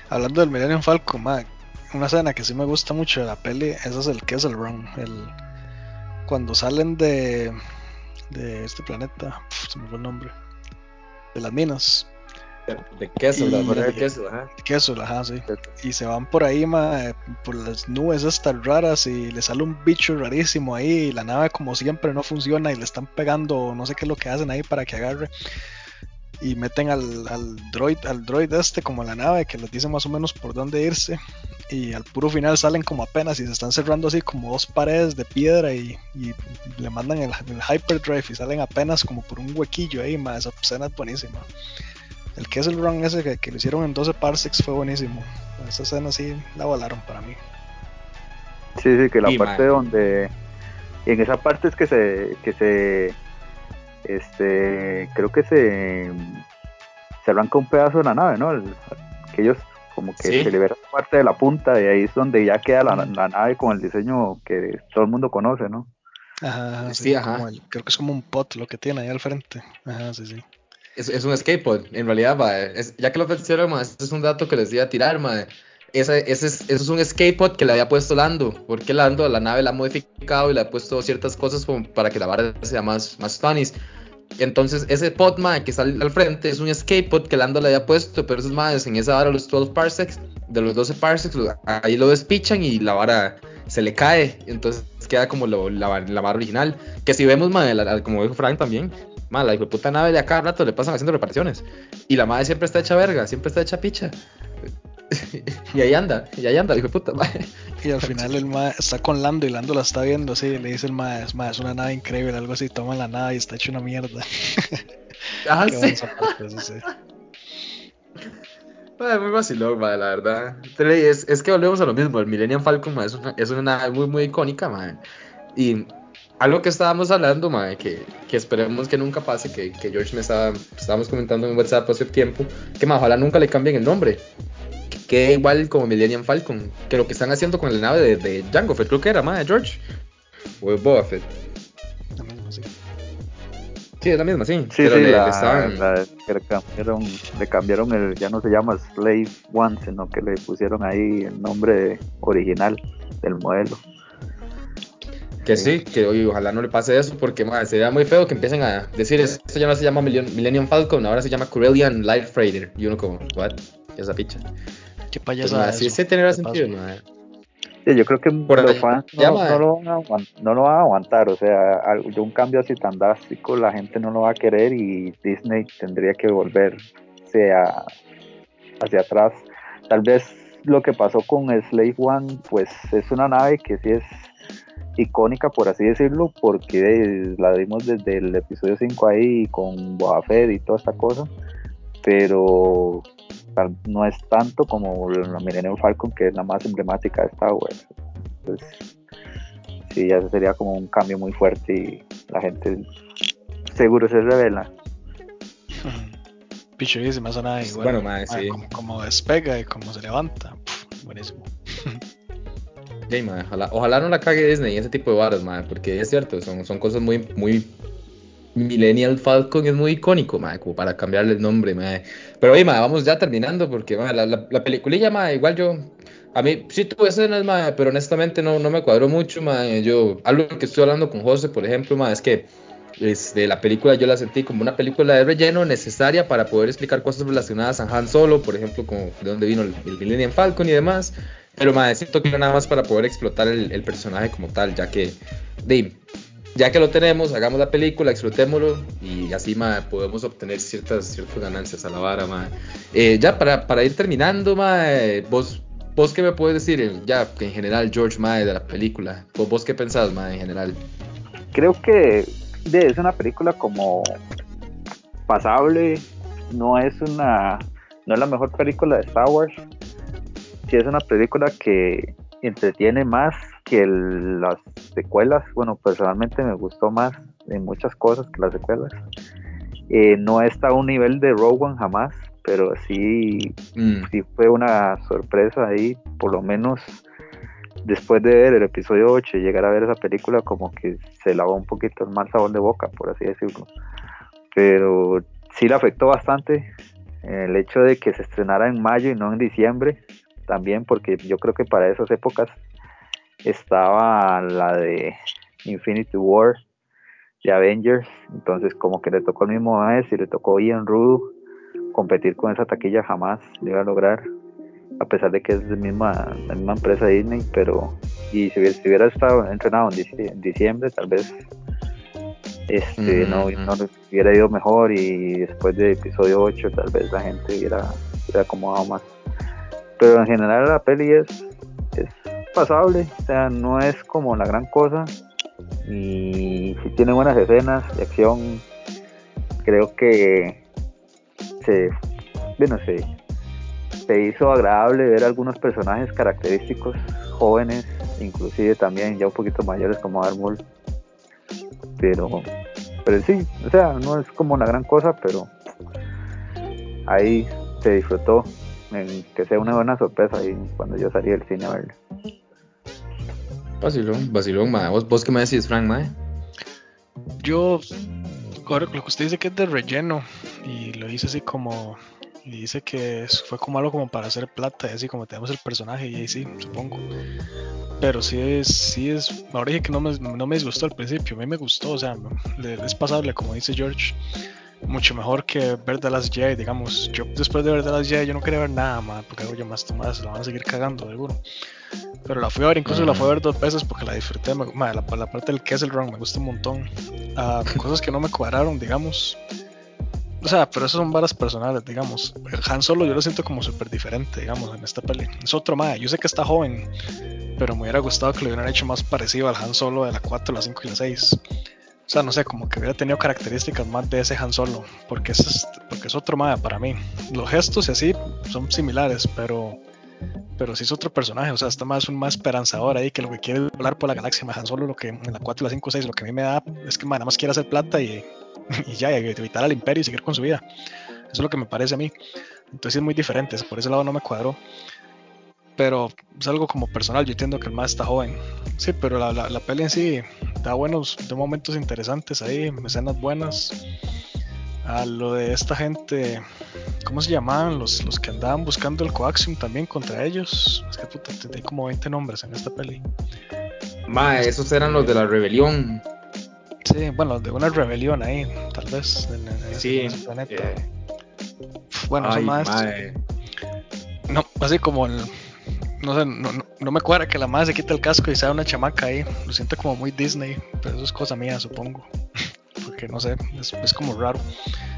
Hablando del Millennium Falcon, madre, una escena que sí me gusta mucho de la peli, ese es el Kessel Run, el cuando salen de de este planeta, se me fue el nombre, de las minas.
De, Kessel, de Kessel,
ajá. Kessel, ajá, sí. Y se van por ahí, ma, por las nubes estas raras y le sale un bicho rarísimo ahí y la nave como siempre no funciona y le están pegando, no sé qué es lo que hacen ahí para que agarre y meten al, al, droid al droid este como la nave que les dice más o menos por dónde irse y al puro final salen como apenas y se están cerrando así como dos paredes de piedra y, le mandan el, hyperdrive y salen apenas como por un huequillo ahí más esa escena es buenísima. El que es el run ese que, que, lo hicieron en 12 parsecs fue buenísimo. Esa escena sí la volaron para mí.
Sí sí que la parte donde Y en esa parte es que se, que se, este, creo que se, se arranca un pedazo de la nave, ¿no? que ellos como que se libera parte de la punta y ahí es donde ya queda la, nave con el diseño que todo el mundo conoce, ¿no?
Ajá, sí, ajá. creo que es como un pot lo que tiene ahí al frente. Ajá, sí, sí.
Es, es un pod, en realidad, ya que lo ofrecieron, este es un dato que les di a tirar, madre. Ese, ese es, eso es un escape pod que le había puesto Lando, porque Lando la nave la ha modificado y le ha puesto ciertas cosas para que la barra sea más, más funny. Entonces, ese pod, que sale al frente es un escape pod que Lando le había puesto, pero esos madres en esa vara, los 12 parsecs, de los 12 parsecs, ahí lo despichan y la vara se le cae. Entonces queda como la, la, vara original. Que si vemos, como dijo Frank también, madre, la hijo puta nave de acá rato le pasan haciendo reparaciones. Y la madre siempre está hecha verga, siempre está hecha picha. [laughs] y ahí anda, y ahí anda, hijo de puta, madre.
Y al final el ma está con Lando y Lando la está viendo así, le dice el ma, es, es una nave increíble, algo así, toma la nave y está hecho una mierda. [laughs]
Ah, sí. muy vacilón, madre, la verdad. Es, es, que volvemos a lo mismo, el Millennium Falcon es, una, es una nave muy, muy icónica, madre. Y algo que estábamos hablando, madre, que, que esperemos que nunca pase, que, que George me estaba, estábamos comentando en WhatsApp hace tiempo, que más ojalá nunca le cambien el nombre que igual como Millennium Falcon, que lo que están haciendo con la nave de, de Jango Fett, creo que era, más George, o es Boba Fett. La misma, sí. Sí, es la misma, sí.
Sí, pero sí, le, cambiaron, le cambiaron el, ya no se llama Slave One, sino que le pusieron ahí el nombre original del modelo.
Que sí, que oye, ojalá no le pase eso, porque madre, sería muy feo que empiecen a decir, esto ya no se llama Millennium Falcon, ahora se llama Corellian Light Freighter. Y uno como, what? Esa picha.
Qué payasada.
Pues, sí, sí tendrá sentido, ¿no?
Sí, yo creo que los fans no, lo van a aguantar, o sea, un cambio así tan drástico la gente no lo va a querer y Disney tendría que volverse a, hacia atrás. Tal vez lo que pasó con Slave One, pues es una nave que sí es icónica, por así decirlo, porque la vimos desde el episodio 5 ahí con Boba Fett y toda esta cosa, pero no es tanto como la Millennium Falcon, que es la más emblemática de Star Wars. Entonces, sí, ya sería como un cambio muy fuerte y la gente seguro se revela. [laughs]
Pichuísima, suena igual. Bueno, sí. como, despega y como se levanta. buenísimo. [laughs]
ojalá, no la cague Disney ese tipo de varas, porque es cierto, son, son cosas muy, muy Millennial Falcon es muy icónico, madre, como para cambiarle el nombre, madre. Pero oye, madre, vamos ya terminando, porque madre, la, la, peliculilla, igual yo, a mí sí tuve escenas, madre, pero honestamente no, no me cuadró mucho, madre. Yo, algo que estoy hablando con José, por ejemplo, madre, es que este, la película yo la sentí como una película de relleno necesaria para poder explicar cosas relacionadas a Han Solo, por ejemplo, como de dónde vino el, Millennium Falcon y demás. Pero, madre, siento que era nada más para poder explotar el, el personaje como tal, ya que, de, ya que lo tenemos, hagamos la película, explotémoslo y así ma, podemos obtener ciertas, ciertas ganancias a la vara. Ma. Eh, ya para, para, ir terminando, ma, vos, vos qué me puedes decir ya en general, George Mae, de la película. ¿Vos, vos qué pensás, ma, en general?
Creo que es una película como pasable, no es una no es la mejor película de Star Wars. Sí es una película que entretiene más que las secuelas, bueno, personalmente me gustó más en muchas cosas que las secuelas. Eh, no está a un nivel de Rogue jamás, pero sí, mm. sí fue una sorpresa ahí, por lo menos después de ver el episodio 8 y llegar a ver esa película, como que se lavó un poquito el mal sabor de boca, por así decirlo. Pero sí le afectó bastante el hecho de que se estrenara en mayo y no en diciembre, también porque yo creo que para esas épocas estaba la de Infinity War de Avengers, entonces como que le tocó el mismo mes y le tocó Ian Rude competir con esa taquilla jamás lo iba a lograr, a pesar de que es la misma, la misma empresa Disney, pero y si hubiera, estado entrenado en diciembre, tal vez este no, hubiera ido mejor y después de episodio 8 tal vez la gente hubiera, hubiera acomodado más. Pero en general la peli es pasable, o sea, no es como la gran cosa. Y si tiene buenas escenas de acción. Creo que se, bueno, se, se hizo agradable ver algunos personajes característicos jóvenes, inclusive también ya un poquito mayores como Armul Pero, pero sí, o sea, no es como una gran cosa, pero ahí se disfrutó, en que sea una buena sorpresa ahí cuando yo salí del cine a verlo.
Vacilón, vacilón, ma. ¿Vos, vos qué me decís, Frank, ma?
Yo, lo que usted dice que es de relleno, y lo dice así como dice que fue como algo como para hacer plata, y así como tenemos el personaje, y ahí sí, supongo. Pero sí es, sí es, ahora dije que no me, no me disgustó al principio, a mí me gustó, o sea, es pasable, como dice George, mucho mejor que ver The Last Jedi, digamos. Yo después de ver The Last Jedi, yo no quería ver nada más, porque ya más tomadas la van a seguir cagando, seguro. Pero la fui a ver, incluso la fui a ver dos veces porque la disfruté. la, la, parte del Kessel Run me gusta un montón. Uh, [laughs] cosas que no me cuadraron, digamos. O sea, pero eso son varas personales, digamos. Han Solo yo lo siento como súper diferente, digamos, en esta peli. Es otro más. Yo sé que está joven, pero me hubiera gustado que lo hubieran hecho más parecido al Han Solo de la 4, la 5 y la 6. Sea, no sé, como que hubiera tenido características más de ese Han Solo, porque es, porque es otro más para mí. Los gestos y así son similares, pero pero sí es otro personaje, o sea, está más un más esperanzador ahí que lo que quiere volar por la galaxia, más Han Solo lo que en la 4, la 5, 6, lo que a mí me da es que nada más quiere hacer plata y, [laughs] y ya, y evitar al imperio y seguir con su vida. Eso es lo que me parece a mí. Entonces es muy diferente, por ese lado no me cuadró. Pero es algo como personal, yo entiendo que el más está joven. Sí, pero la, la, peli en sí da buenos, de momentos interesantes ahí, escenas buenas. A lo de esta gente, ¿cómo se llamaban? Los, los que andaban buscando el coaxium también contra ellos. Es que puta, hay como 20 nombres en esta peli.
Ma, esos eran los de la rebelión.
Sí, bueno, de una rebelión ahí, tal vez, en,
sí, ese planeta. Eh.
Bueno, eso más. No, así como el. No sé, no, no, me cuadra que la madre se quite el casco y sea una chamaca ahí. Lo siento como muy Disney, pero eso es cosa mía, supongo. [laughs] Porque no sé, es, como raro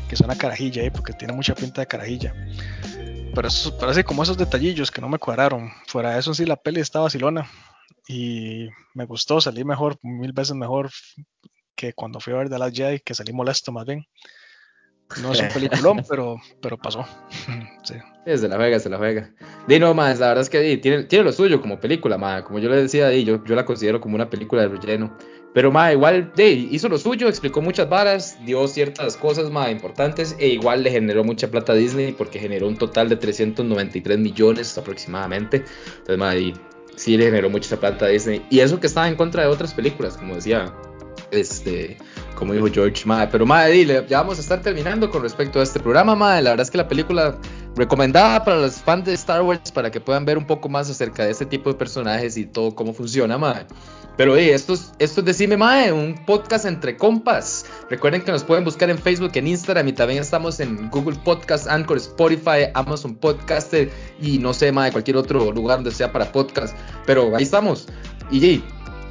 que sea carajilla ahí, porque tiene mucha pinta de carajilla. Pero eso parece como esos detallillos que no me cuadraron. Fuera de eso, sí, la peli está vacilona. Y me gustó, salí mejor, mil veces mejor que cuando fui a ver The Last Jedi, que salí molesto más bien. No es un peliculón, [laughs] pero, pero pasó. [laughs] sí.
Es de la vega, es de la vega. Dino, más, la verdad es que tiene, tiene lo suyo como película, ma. Como yo le decía, ahí, yo, yo la considero como una película de relleno. Pero, ma, igual, de, hizo lo suyo, explicó muchas varas, dio ciertas cosas, ma, importantes, e igual le generó mucha plata a Disney, porque generó un total de 393 millones aproximadamente. Entonces, ma, y sí le generó mucha plata a Disney. Y eso que estaba en contra de otras películas, como decía este, como dijo George, madre. Pero madre, ya vamos a estar terminando con respecto a este programa, madre. La verdad es que la película recomendada para los fans de Star Wars para que puedan ver un poco más acerca de este tipo de personajes y todo cómo funciona, madre. Pero hey, esto es, esto es Decime Mae, un podcast entre compas. Recuerden que nos pueden buscar en Facebook, en Instagram y también estamos en Google Podcast, Anchor, Spotify, Amazon Podcaster y no sé, Mae, cualquier otro lugar donde sea para podcast. Pero ahí estamos. Y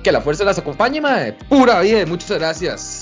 que la fuerza las acompañe, mae. Pura vida, muchas gracias.